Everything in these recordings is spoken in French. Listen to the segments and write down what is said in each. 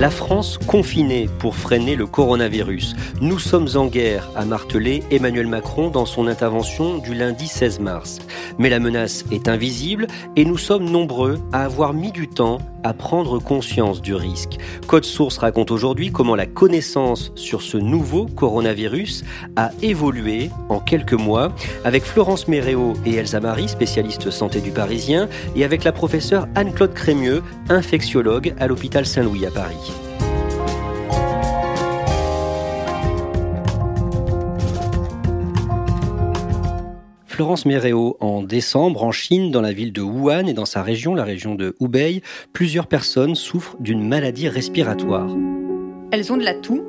La France confinée pour freiner le coronavirus. Nous sommes en guerre, a martelé Emmanuel Macron dans son intervention du lundi 16 mars. Mais la menace est invisible et nous sommes nombreux à avoir mis du temps à prendre conscience du risque. Code Source raconte aujourd'hui comment la connaissance sur ce nouveau coronavirus a évolué en quelques mois avec Florence Méréo et Elsa Marie, spécialistes santé du Parisien, et avec la professeure Anne-Claude Crémieux, infectiologue à l'hôpital Saint-Louis à Paris. Florence Méréo, en décembre, en Chine, dans la ville de Wuhan et dans sa région, la région de Hubei, plusieurs personnes souffrent d'une maladie respiratoire. Elles ont de la toux,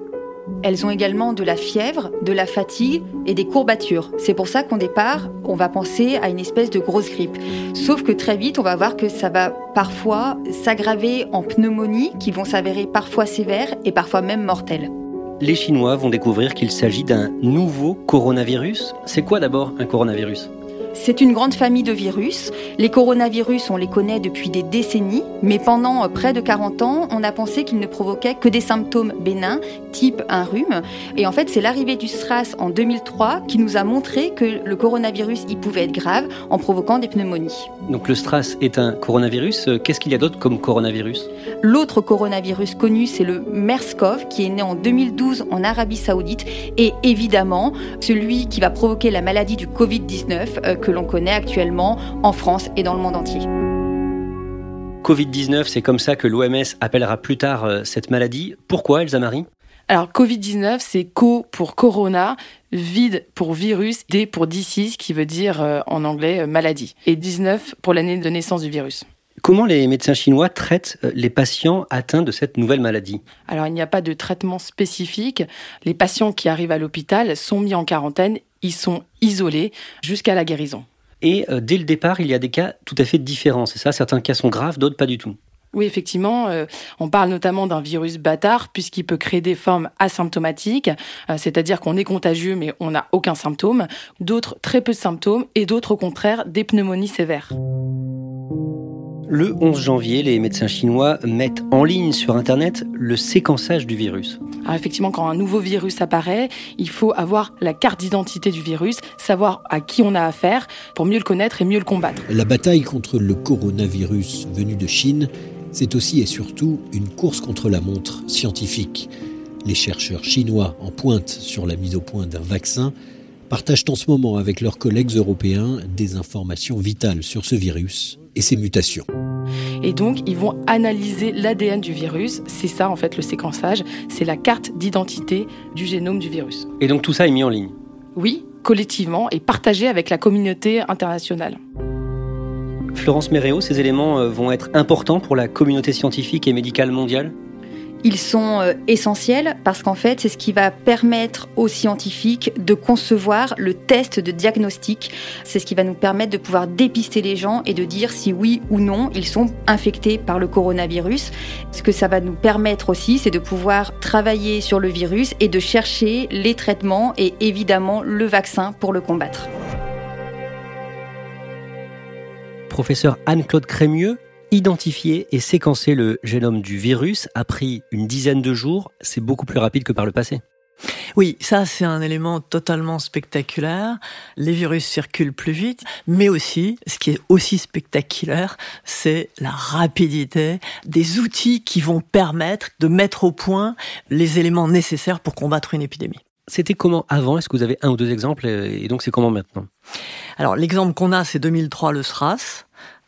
elles ont également de la fièvre, de la fatigue et des courbatures. C'est pour ça qu'au départ, on va penser à une espèce de grosse grippe. Sauf que très vite, on va voir que ça va parfois s'aggraver en pneumonie qui vont s'avérer parfois sévères et parfois même mortelles les Chinois vont découvrir qu'il s'agit d'un nouveau coronavirus. C'est quoi d'abord un coronavirus? C'est une grande famille de virus. Les coronavirus, on les connaît depuis des décennies, mais pendant près de 40 ans, on a pensé qu'ils ne provoquaient que des symptômes bénins, type un rhume. Et en fait, c'est l'arrivée du SRAS en 2003 qui nous a montré que le coronavirus, il pouvait être grave en provoquant des pneumonies. Donc le SRAS est un coronavirus. Qu'est-ce qu'il y a d'autre comme coronavirus? L'autre coronavirus connu, c'est le MERS-CoV, qui est né en 2012 en Arabie Saoudite. Et évidemment, celui qui va provoquer la maladie du Covid-19 que l'on connaît actuellement en France et dans le monde entier. Covid-19, c'est comme ça que l'OMS appellera plus tard euh, cette maladie. Pourquoi, Elsa Marie alors, Covid-19, c'est co pour corona, vide pour virus, D pour disease, qui veut dire euh, en anglais euh, maladie, et 19 pour l'année de naissance du virus. Comment les médecins chinois traitent les patients atteints de cette nouvelle maladie? Alors, il n'y a pas de traitement spécifique. Les patients qui arrivent à l'hôpital sont mis en quarantaine ils sont isolés jusqu'à la guérison. Et euh, dès le départ, il y a des cas tout à fait différents, c'est ça? Certains cas sont graves, d'autres pas du tout. Oui, effectivement, euh, on parle notamment d'un virus bâtard puisqu'il peut créer des formes asymptomatiques, euh, c'est-à-dire qu'on est contagieux mais on n'a aucun symptôme, d'autres très peu de symptômes et d'autres au contraire des pneumonies sévères. Le 11 janvier, les médecins chinois mettent en ligne sur Internet le séquençage du virus. Alors effectivement, quand un nouveau virus apparaît, il faut avoir la carte d'identité du virus, savoir à qui on a affaire pour mieux le connaître et mieux le combattre. La bataille contre le coronavirus venu de Chine, c'est aussi et surtout une course contre la montre scientifique. Les chercheurs chinois en pointe sur la mise au point d'un vaccin partagent en ce moment avec leurs collègues européens des informations vitales sur ce virus et ses mutations. Et donc, ils vont analyser l'ADN du virus. C'est ça, en fait, le séquençage. C'est la carte d'identité du génome du virus. Et donc, tout ça est mis en ligne Oui, collectivement et partagé avec la communauté internationale. Florence Méréo, ces éléments euh, vont être importants pour la communauté scientifique et médicale mondiale? Ils sont euh, essentiels parce qu'en fait, c'est ce qui va permettre aux scientifiques de concevoir le test de diagnostic. C'est ce qui va nous permettre de pouvoir dépister les gens et de dire si oui ou non ils sont infectés par le coronavirus. Ce que ça va nous permettre aussi, c'est de pouvoir travailler sur le virus et de chercher les traitements et évidemment le vaccin pour le combattre. Professeur Anne-Claude Crémieux, Identifier et séquencer le génome du virus a pris une dizaine de jours, c'est beaucoup plus rapide que par le passé. Oui, ça c'est un élément totalement spectaculaire. Les virus circulent plus vite, mais aussi, ce qui est aussi spectaculaire, c'est la rapidité des outils qui vont permettre de mettre au point les éléments nécessaires pour combattre une épidémie. C'était comment avant? Est-ce que vous avez un ou deux exemples? Et donc c'est comment maintenant? Alors l'exemple qu'on a, c'est 2003, le SRAS.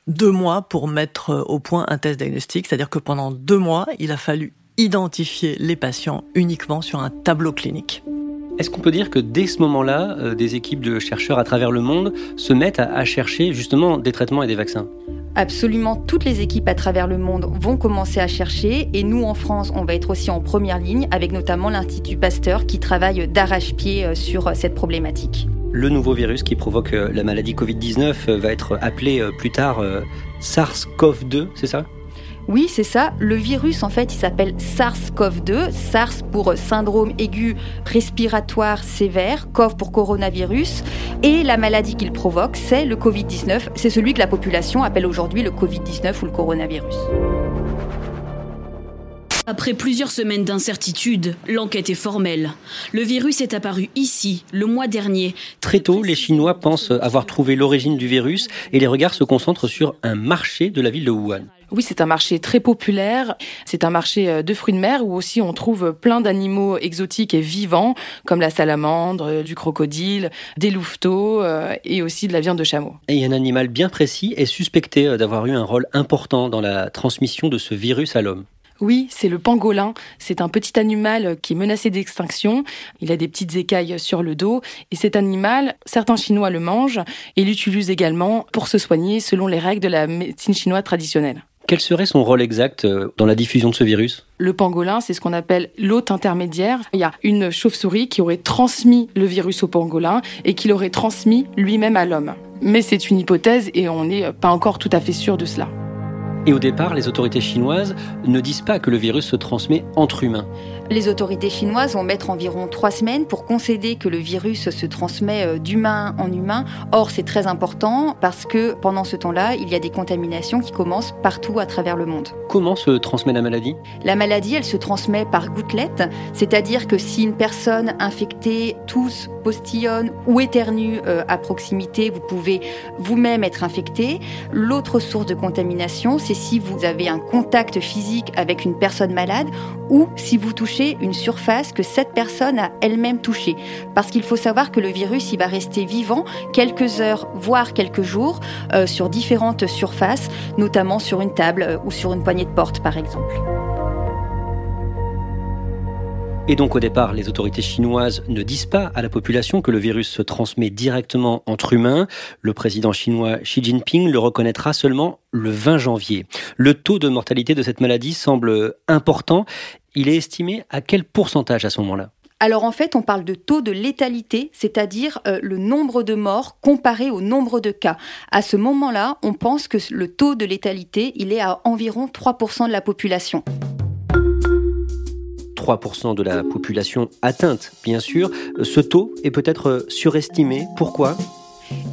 Deux mois pour mettre au point un test diagnostique, c'est-à-dire que pendant deux mois, il a fallu identifier les patients uniquement sur un tableau clinique. Est-ce qu'on peut dire que dès ce moment-là, euh, des équipes de chercheurs à travers le monde se mettent à, chercher justement des traitements et des vaccins? Absolument toutes les équipes à travers le monde vont commencer à chercher et nous en France, on va être aussi en première ligne avec notamment l'Institut Pasteur qui travaille d'arrache-pied euh, sur euh, cette problématique. Le nouveau virus qui provoque la maladie Covid-19 va être appelé plus tard SARS-CoV-2, c'est ça? Oui, c'est ça. Le virus, en fait, il s'appelle SARS-CoV-2. SARS pour syndrome aigu respiratoire sévère, CoV pour coronavirus. Et la maladie qu'il provoque, c'est le Covid-19. C'est celui que la population appelle aujourd'hui le Covid-19 ou le coronavirus. Après plusieurs semaines d'incertitude, l'enquête est formelle. Le virus est apparu ici, le mois dernier. Très tôt, les Chinois pensent avoir trouvé l'origine du virus et les regards se concentrent sur un marché de la ville de Wuhan. Oui, c'est un marché très populaire. C'est un marché euh, de fruits de mer où aussi on trouve plein d'animaux exotiques et vivants, comme la salamandre, euh, du crocodile, des louveteaux euh, et aussi de la viande de chameau. Et un animal bien précis est suspecté d'avoir eu un rôle important dans la transmission de ce virus à l'homme. Oui, c'est le pangolin. C'est un petit animal qui est menacé d'extinction. Il a des petites écailles sur le dos. Et cet animal, certains Chinois le mangent et l'utilisent également pour se soigner selon les règles de la médecine chinoise traditionnelle. Quel serait son rôle exact euh, dans la diffusion de ce virus? Le pangolin, c'est ce qu'on appelle l'hôte intermédiaire. Il y a une chauve-souris qui aurait transmis le virus au pangolin et qui l'aurait transmis lui-même à l'homme. Mais c'est une hypothèse et on n'est pas encore tout à fait sûr de cela. Et au départ, les autorités chinoises ne disent pas que le virus se transmet entre humains. Les autorités chinoises vont mettre environ trois semaines pour concéder que le virus se transmet euh, d'humain en humain. Or, c'est très important parce que pendant ce temps-là, il y a des contaminations qui commencent partout à travers le monde. Comment se transmet la maladie? La maladie, elle se transmet par gouttelettes, c'est-à-dire que si une personne infectée tousse, postillonne ou éternue euh, à proximité, vous pouvez vous-même être infecté. L'autre source de contamination, c'est si vous avez un contact physique avec une personne malade ou si vous touchez une surface que cette personne a elle-même touchée. Parce qu'il faut savoir que le virus, il va rester vivant quelques heures, voire quelques jours, euh, sur différentes surfaces, notamment sur une table euh, ou sur une poignée de porte, par exemple. Et donc au départ, les autorités chinoises ne disent pas à la population que le virus se transmet directement entre humains. Le président chinois Xi Jinping le reconnaîtra seulement le 20 janvier. Le taux de mortalité de cette maladie semble important il est estimé à quel pourcentage à ce moment-là? Alors en fait, on parle de taux de létalité, c'est-à-dire euh, le nombre de morts comparé au nombre de cas. À ce moment-là, on pense que le taux de létalité, il est à environ 3% de la population. 3% de la population atteinte, bien sûr. Ce taux est peut-être surestimé. Pourquoi?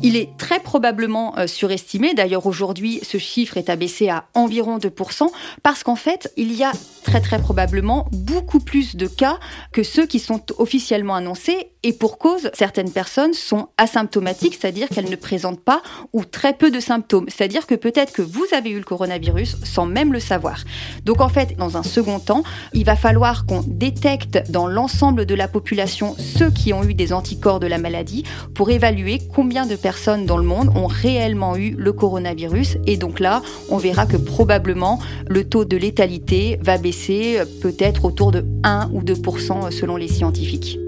Il est très probablement euh, surestimé. D'ailleurs, aujourd'hui, ce chiffre est abaissé à environ 2%, parce qu'en fait, il y a très très probablement beaucoup plus de cas que ceux qui sont officiellement annoncés et pour cause, certaines personnes sont asymptomatiques, c'est-à-dire qu'elles ne présentent pas ou très peu de symptômes. C'est-à-dire que peut-être que vous avez eu le coronavirus sans même le savoir. Donc en fait, dans un second temps, il va falloir qu'on détecte dans l'ensemble de la population ceux qui ont eu des anticorps de la maladie pour évaluer combien de personnes dans le monde ont réellement eu le coronavirus. Et donc là, on verra que probablement le taux de létalité va baisser peut-être autour de 1 ou 2% selon les scientifiques.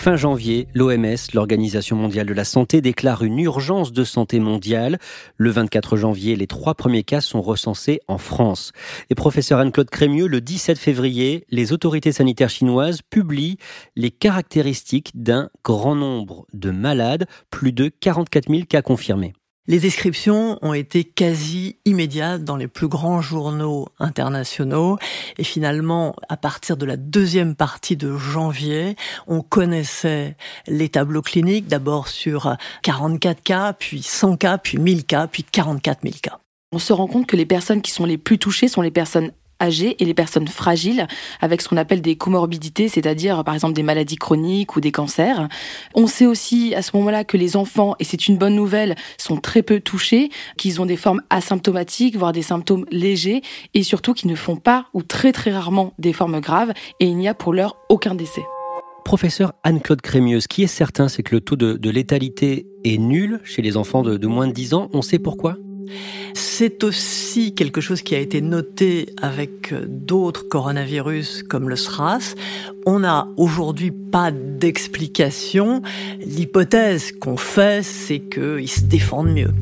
Fin janvier, l'OMS, l'Organisation mondiale de la santé, déclare une urgence de santé mondiale. Le 24 janvier, les trois premiers cas sont recensés en France. Et professeur Anne-Claude Crémieux, le 17 février, les autorités sanitaires chinoises publient les caractéristiques d'un grand nombre de malades, plus de 44 000 cas confirmés. Les descriptions ont été quasi immédiates dans les plus grands journaux internationaux et finalement, à partir de la deuxième partie de janvier, on connaissait les tableaux cliniques d'abord sur 44 cas, puis 100 cas, puis 1000 cas, puis 44 000 cas. On se rend compte que les personnes qui sont les plus touchées sont les personnes âgées et les personnes fragiles avec ce qu'on appelle des comorbidités, c'est-à-dire par exemple des maladies chroniques ou des cancers. On sait aussi à ce moment-là que les enfants, et c'est une bonne nouvelle, sont très peu touchés, qu'ils ont des formes asymptomatiques, voire des symptômes légers, et surtout qu'ils ne font pas ou très très rarement des formes graves, et il n'y a pour l'heure aucun décès. Professeur Anne-Claude Crémieux, ce qui est certain, c'est que le taux de, létalité est nul chez les enfants de, de moins de 10 ans. On sait pourquoi? C'est aussi quelque chose qui a été noté avec d'autres coronavirus comme le SRAS. On n'a aujourd'hui pas d'explication. L'hypothèse qu'on fait, c'est qu'ils se défendent mieux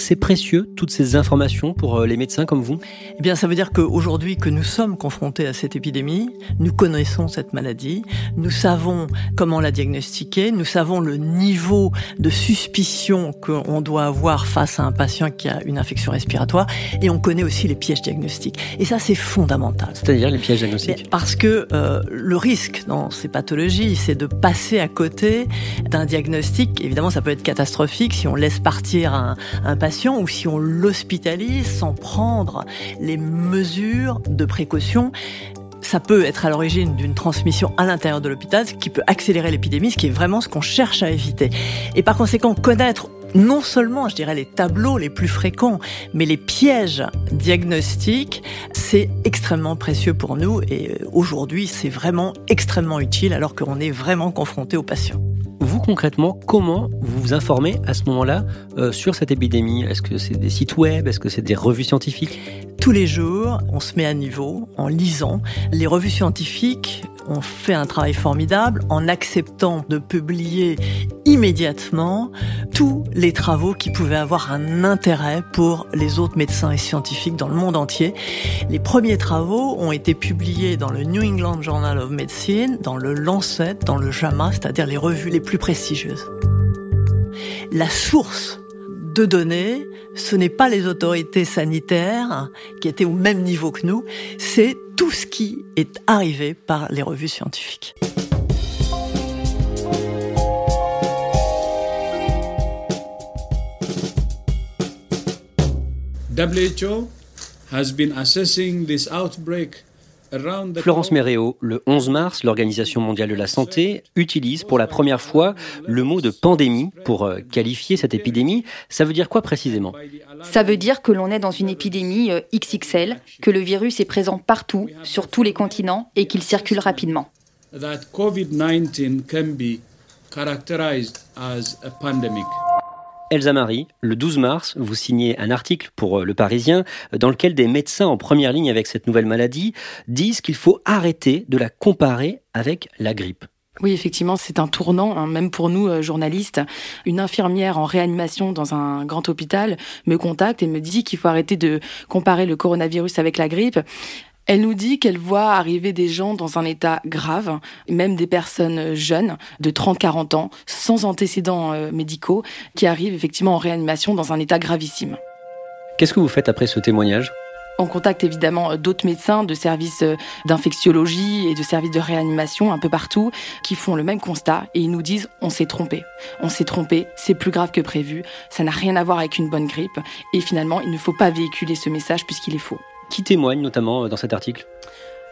c'est précieux, toutes ces informations pour euh, les médecins comme vous? Eh bien, ça veut dire qu'aujourd'hui que nous sommes confrontés à cette épidémie, nous connaissons cette maladie, nous savons comment la diagnostiquer, nous savons le niveau de suspicion qu'on doit avoir face à un patient qui a une infection respiratoire, et on connaît aussi les pièges diagnostiques. Et ça, c'est fondamental. C'est-à-dire les pièges diagnostiques? Parce que euh, le risque dans ces pathologies, c'est de passer à côté d'un diagnostic. Évidemment, ça peut être catastrophique si on laisse partir un, un ou si on l'hospitalise sans prendre les mesures de précaution ça peut être à l'origine d'une transmission à l'intérieur de l'hôpital, ce qui peut accélérer l'épidémie, ce qui est vraiment ce qu'on cherche à éviter. Et par conséquent, connaître non seulement, je dirais, les tableaux les plus fréquents, mais les pièges diagnostiques, c'est extrêmement précieux pour nous et euh, aujourd'hui, c'est vraiment extrêmement utile alors qu'on est vraiment confronté aux patients. Concrètement, comment vous vous informez à ce moment-là euh, sur cette épidémie? Est-ce que c'est des sites web? Est-ce que c'est des revues scientifiques? Tous les jours, on se met à niveau en lisant. Les revues scientifiques ont fait un travail formidable en acceptant de publier immédiatement tous les travaux qui pouvaient avoir un intérêt pour les autres médecins et scientifiques dans le monde entier. Les premiers travaux ont été publiés dans le New England Journal of Medicine, dans le Lancet, dans le JAMA, c'est-à-dire les revues les plus prestigieuses. La source de données, ce n'est pas les autorités sanitaires qui étaient au même niveau que nous, c'est tout ce qui est arrivé par les revues scientifiques. WHO has been assessing this outbreak Florence Méréo, le 11 mars, l'Organisation mondiale de la santé utilise pour la première fois le mot de pandémie pour euh, qualifier cette épidémie. Ça veut dire quoi précisément? Ça veut dire que l'on est dans une épidémie euh, XXL, que le virus est présent partout, sur tous les continents et qu'il circule rapidement. COVID-19 can be characterized as a pandemic. Elsa Marie, le 12 mars, vous signez un article pour euh, Le Parisien dans lequel des médecins en première ligne avec cette nouvelle maladie disent qu'il faut arrêter de la comparer avec la grippe. Oui, effectivement, c'est un tournant, hein, même pour nous, euh, journalistes. Une infirmière en réanimation dans un grand hôpital me contacte et me dit qu'il faut arrêter de comparer le coronavirus avec la grippe. Elle nous dit qu'elle voit arriver des gens dans un état grave, même des personnes jeunes de 30-40 ans, sans antécédents euh, médicaux, qui arrivent effectivement en réanimation dans un état gravissime. Qu'est-ce que vous faites après ce témoignage? On contacte évidemment d'autres médecins de services euh, d'infectiologie et de services de réanimation un peu partout qui font le même constat et ils nous disent on s'est trompé. On s'est trompé, c'est plus grave que prévu, ça n'a rien à voir avec une bonne grippe. Et finalement il ne faut pas véhiculer ce message puisqu'il est faux qui témoigne notamment euh, dans cet article?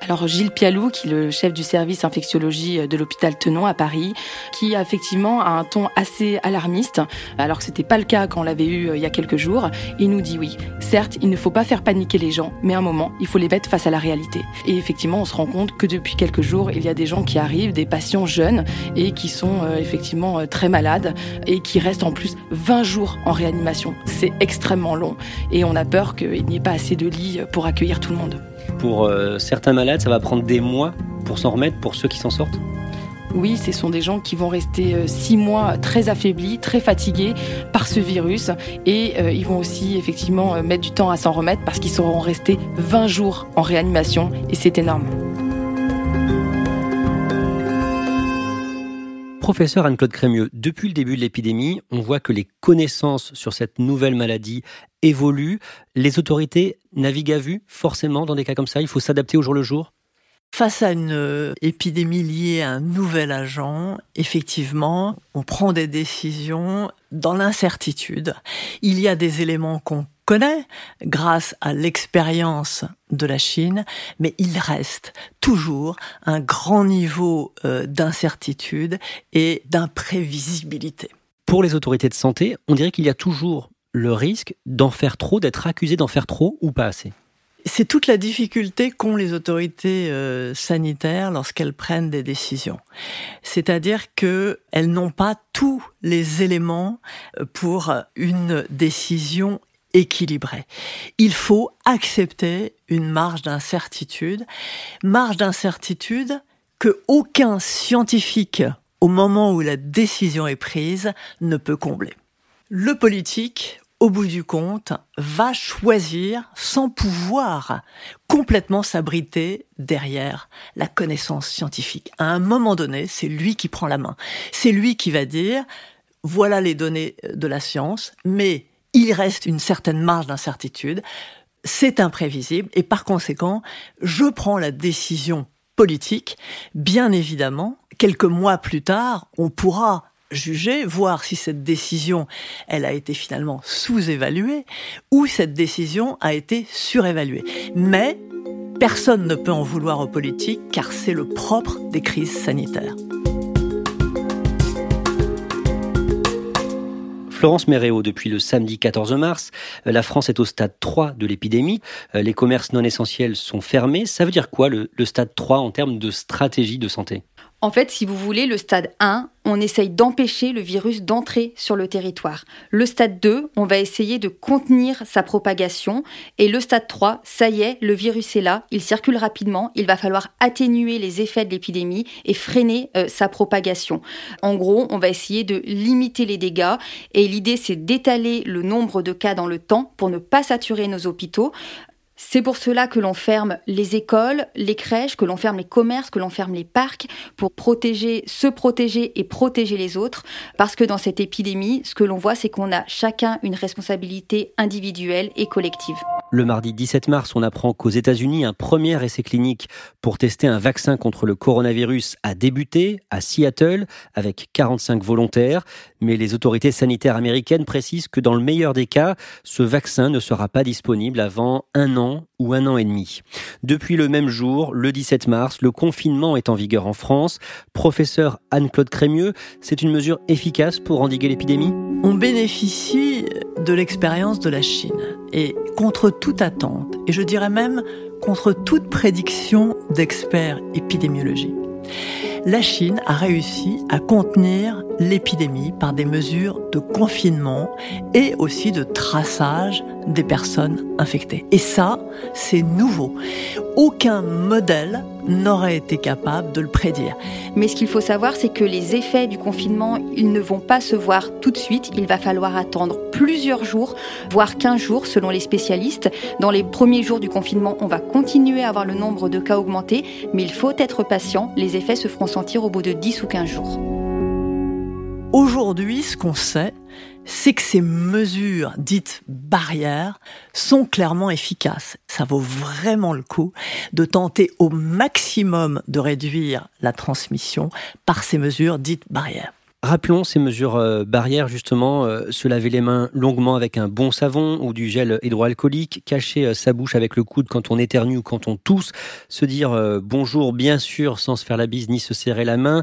Alors Gilles Pialou, qui est le chef du service infectiologie de l'hôpital Tenon à Paris, qui a effectivement a un ton assez alarmiste, alors que c'était pas le cas quand on l'avait eu euh, il y a quelques jours. Il nous dit oui, certes, il ne faut pas faire paniquer les gens, mais à un moment, il faut les mettre face à la réalité. Et effectivement, on se rend compte que depuis quelques jours, il y a des gens qui arrivent, des patients jeunes et qui sont euh, effectivement euh, très malades et qui restent en plus 20 jours en réanimation. C'est extrêmement long et on a peur qu'il n'y ait pas assez de lits pour accueillir tout le monde. Pour euh, certains malades, ça va prendre des mois pour s'en remettre, pour ceux qui s'en sortent oui, ce sont des gens qui vont rester euh, six mois très affaiblis, très fatigués par ce virus. Et euh, ils vont aussi effectivement mettre du temps à s'en remettre parce qu'ils seront restés 20 jours en réanimation. Et c'est énorme. Professeur Anne-Claude Crémieux, depuis le début de l'épidémie, on voit que les connaissances sur cette nouvelle maladie évoluent. Les autorités naviguent à vue, forcément, dans des cas comme ça. Il faut s'adapter au jour le jour? Face à une euh, épidémie liée à un nouvel agent, effectivement, on prend des décisions dans l'incertitude. Il y a des éléments qu'on connaît grâce à l'expérience de la Chine, mais il reste toujours un grand niveau euh, d'incertitude et d'imprévisibilité. Pour les autorités de santé, on dirait qu'il y a toujours le risque d'en faire trop, d'être accusé d'en faire trop ou pas assez. C'est toute la difficulté qu'ont les autorités euh, sanitaires lorsqu'elles prennent des décisions. C'est-à-dire qu'elles n'ont pas tous les éléments euh, pour une décision équilibrée. Il faut accepter une marge d'incertitude, marge d'incertitude que aucun scientifique, au moment où la décision est prise, ne peut combler. Le politique au bout du compte, va choisir sans pouvoir complètement s'abriter derrière la connaissance scientifique. À un moment donné, c'est lui qui prend la main. C'est lui qui va dire, voilà les données de la science, mais il reste une certaine marge d'incertitude, c'est imprévisible, et par conséquent, je prends la décision politique. Bien évidemment, quelques mois plus tard, on pourra juger, voir si cette décision, elle a été finalement sous-évaluée ou cette décision a été surévaluée. Mais personne ne peut en vouloir aux politiques car c'est le propre des crises sanitaires. Florence Méréo, depuis le samedi 14 mars, la France est au stade 3 de l'épidémie. Les commerces non essentiels sont fermés. Ça veut dire quoi le, le stade 3 en termes de stratégie de santé? En fait, si vous voulez, le stade 1, on essaye d'empêcher le virus d'entrer sur le territoire. Le stade 2, on va essayer de contenir sa propagation. Et le stade 3, ça y est, le virus est là, il circule rapidement, il va falloir atténuer les effets de l'épidémie et freiner euh, sa propagation. En gros, on va essayer de limiter les dégâts. Et l'idée, c'est d'étaler le nombre de cas dans le temps pour ne pas saturer nos hôpitaux. C'est pour cela que l'on ferme les écoles, les crèches, que l'on ferme les commerces, que l'on ferme les parcs pour protéger, se protéger et protéger les autres. Parce que dans cette épidémie, ce que l'on voit, c'est qu'on a chacun une responsabilité individuelle et collective. Le mardi 17 mars, on apprend qu'aux États-Unis, un premier essai clinique pour tester un vaccin contre le coronavirus a débuté à Seattle avec 45 volontaires. Mais les autorités sanitaires américaines précisent que dans le meilleur des cas, ce vaccin ne sera pas disponible avant un an ou un an et demi. Depuis le même jour, le 17 mars, le confinement est en vigueur en France. Professeur Anne-Claude Crémieux, c'est une mesure efficace pour endiguer l'épidémie? On bénéficie de l'expérience de la Chine et contre toute attente, et je dirais même contre toute prédiction d'experts épidémiologiques la Chine a réussi à contenir l'épidémie par des mesures de confinement et aussi de traçage des personnes infectées. Et ça, c'est nouveau. Aucun modèle n'aurait été capable de le prédire. Mais ce qu'il faut savoir, c'est que les effets du confinement, ils ne vont pas se voir tout de suite. Il va falloir attendre plusieurs jours, voire 15 jours selon les spécialistes. Dans les premiers jours du confinement, on va continuer à avoir le nombre de cas augmenter, mais il faut être patient. Les effets se feront sentir au bout de 10 ou 15 jours. Aujourd'hui, ce qu'on sait, c'est que ces mesures dites barrières sont clairement efficaces. Ça vaut vraiment le coup de tenter au maximum de réduire la transmission par ces mesures dites barrières. Rappelons ces mesures euh, barrières, justement, euh, se laver les mains longuement avec un bon savon ou du gel hydroalcoolique, cacher euh, sa bouche avec le coude quand on éternue ou quand on tousse, se dire bonjour bien sûr sans se faire la bise ni se serrer la main.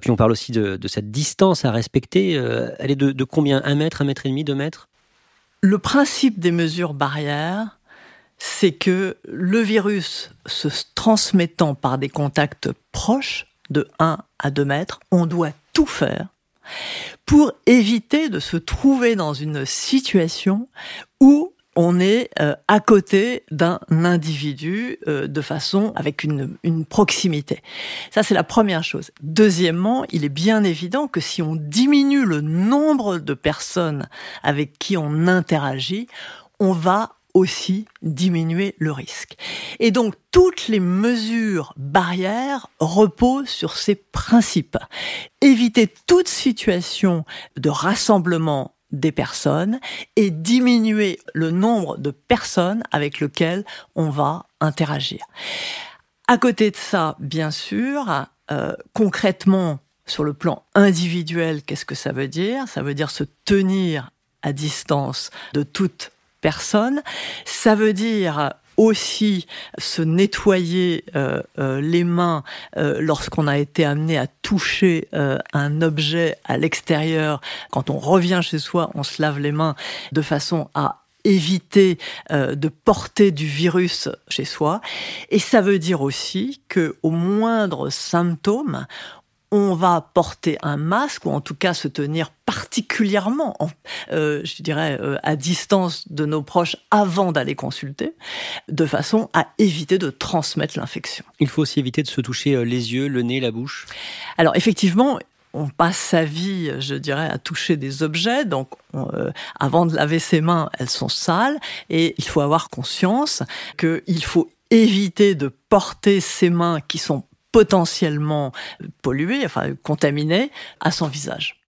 puis on parle aussi de, cette distance à respecter. elle est de, de combien? Un mètre, un mètre et demi, deux mètres? Le principe des mesures barrières, c'est que le virus se transmettant par des contacts proches, de 1 à 2 mètres, on doit tout faire pour éviter de se trouver dans une situation où on est euh, à côté d'un individu euh, de façon avec une, une proximité. Ça, c'est la première chose. Deuxièmement, il est bien évident que si on diminue le nombre de personnes avec qui on interagit, on va aussi diminuer le risque. Et donc toutes les mesures barrières reposent sur ces principes. Éviter toute situation de rassemblement des personnes et diminuer le nombre de personnes avec lesquelles on va interagir. À côté de ça, bien sûr, euh, concrètement, sur le plan individuel, qu'est-ce que ça veut dire? Ça veut dire se tenir à distance de toute Ça veut dire aussi se nettoyer euh, euh, les mains euh, lorsqu'on a été amené à toucher un objet à l'extérieur. Quand on revient chez soi, on se lave les mains de façon à éviter de porter du virus chez soi. Et ça veut dire aussi que au moindre symptôme, on va porter un masque ou en tout cas se tenir particulièrement, euh, je dirais, euh, à distance de nos proches avant d'aller consulter, de façon à éviter de transmettre l'infection. Il faut aussi éviter de se toucher euh, les yeux, le nez, la bouche. Alors effectivement, on passe sa vie, je dirais, à toucher des objets. Donc, avant de laver ses mains, elles sont sales. Et il faut avoir conscience qu'il faut éviter de porter ses mains qui sont potentiellement pollué, enfin contaminé, à son visage.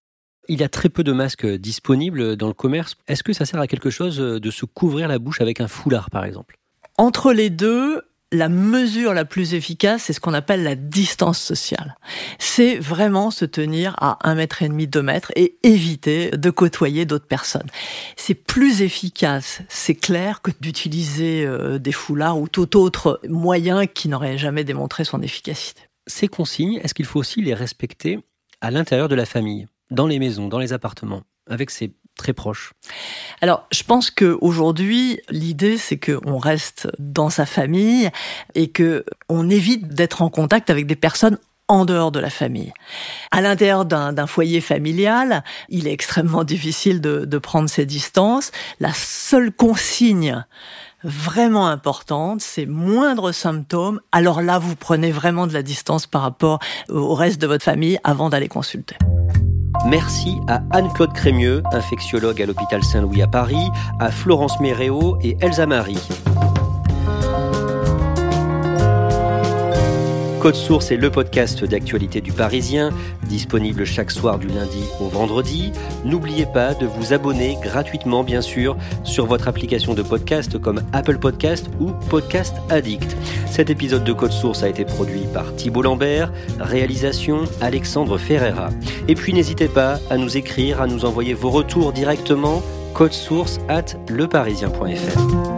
Il y a très peu de masques disponibles dans le commerce. Est-ce que ça sert à quelque chose de se couvrir la bouche avec un foulard, par exemple? Entre les deux, la mesure la plus efficace, c'est ce qu'on appelle la distance sociale. C'est vraiment se tenir à un mètre et demi, deux mètres et éviter de côtoyer d'autres personnes. C'est plus efficace, c'est clair, que d'utiliser euh, des foulards ou tout autre moyen qui n'aurait jamais démontré son efficacité. Ces consignes, est-ce qu'il faut aussi les respecter à l'intérieur de la famille, dans les maisons, dans les appartements, avec ses très proches Alors, je pense que aujourd'hui, l'idée c'est qu'on reste dans sa famille et que on évite d'être en contact avec des personnes en dehors de la famille. À l'intérieur d'un foyer familial, il est extrêmement difficile de, de prendre ses distances. La seule consigne vraiment importante, c'est moindre symptômes, alors là, vous prenez vraiment de la distance par rapport au reste de votre famille avant d'aller consulter. Merci à Anne-Claude Crémieux, infectiologue à l'hôpital Saint-Louis à Paris, à Florence Méréo et Elsa Marie. Code Source est le podcast d'actualité du Parisien, disponible chaque soir du lundi au vendredi. N'oubliez pas de vous abonner gratuitement, bien sûr, sur votre application de podcast comme Apple Podcast ou Podcast Addict. Cet épisode de Code Source a été produit par Thibault Lambert, réalisation Alexandre Ferreira. Et puis n'hésitez pas à nous écrire, à nous envoyer vos retours directement, code source at leparisien.fr.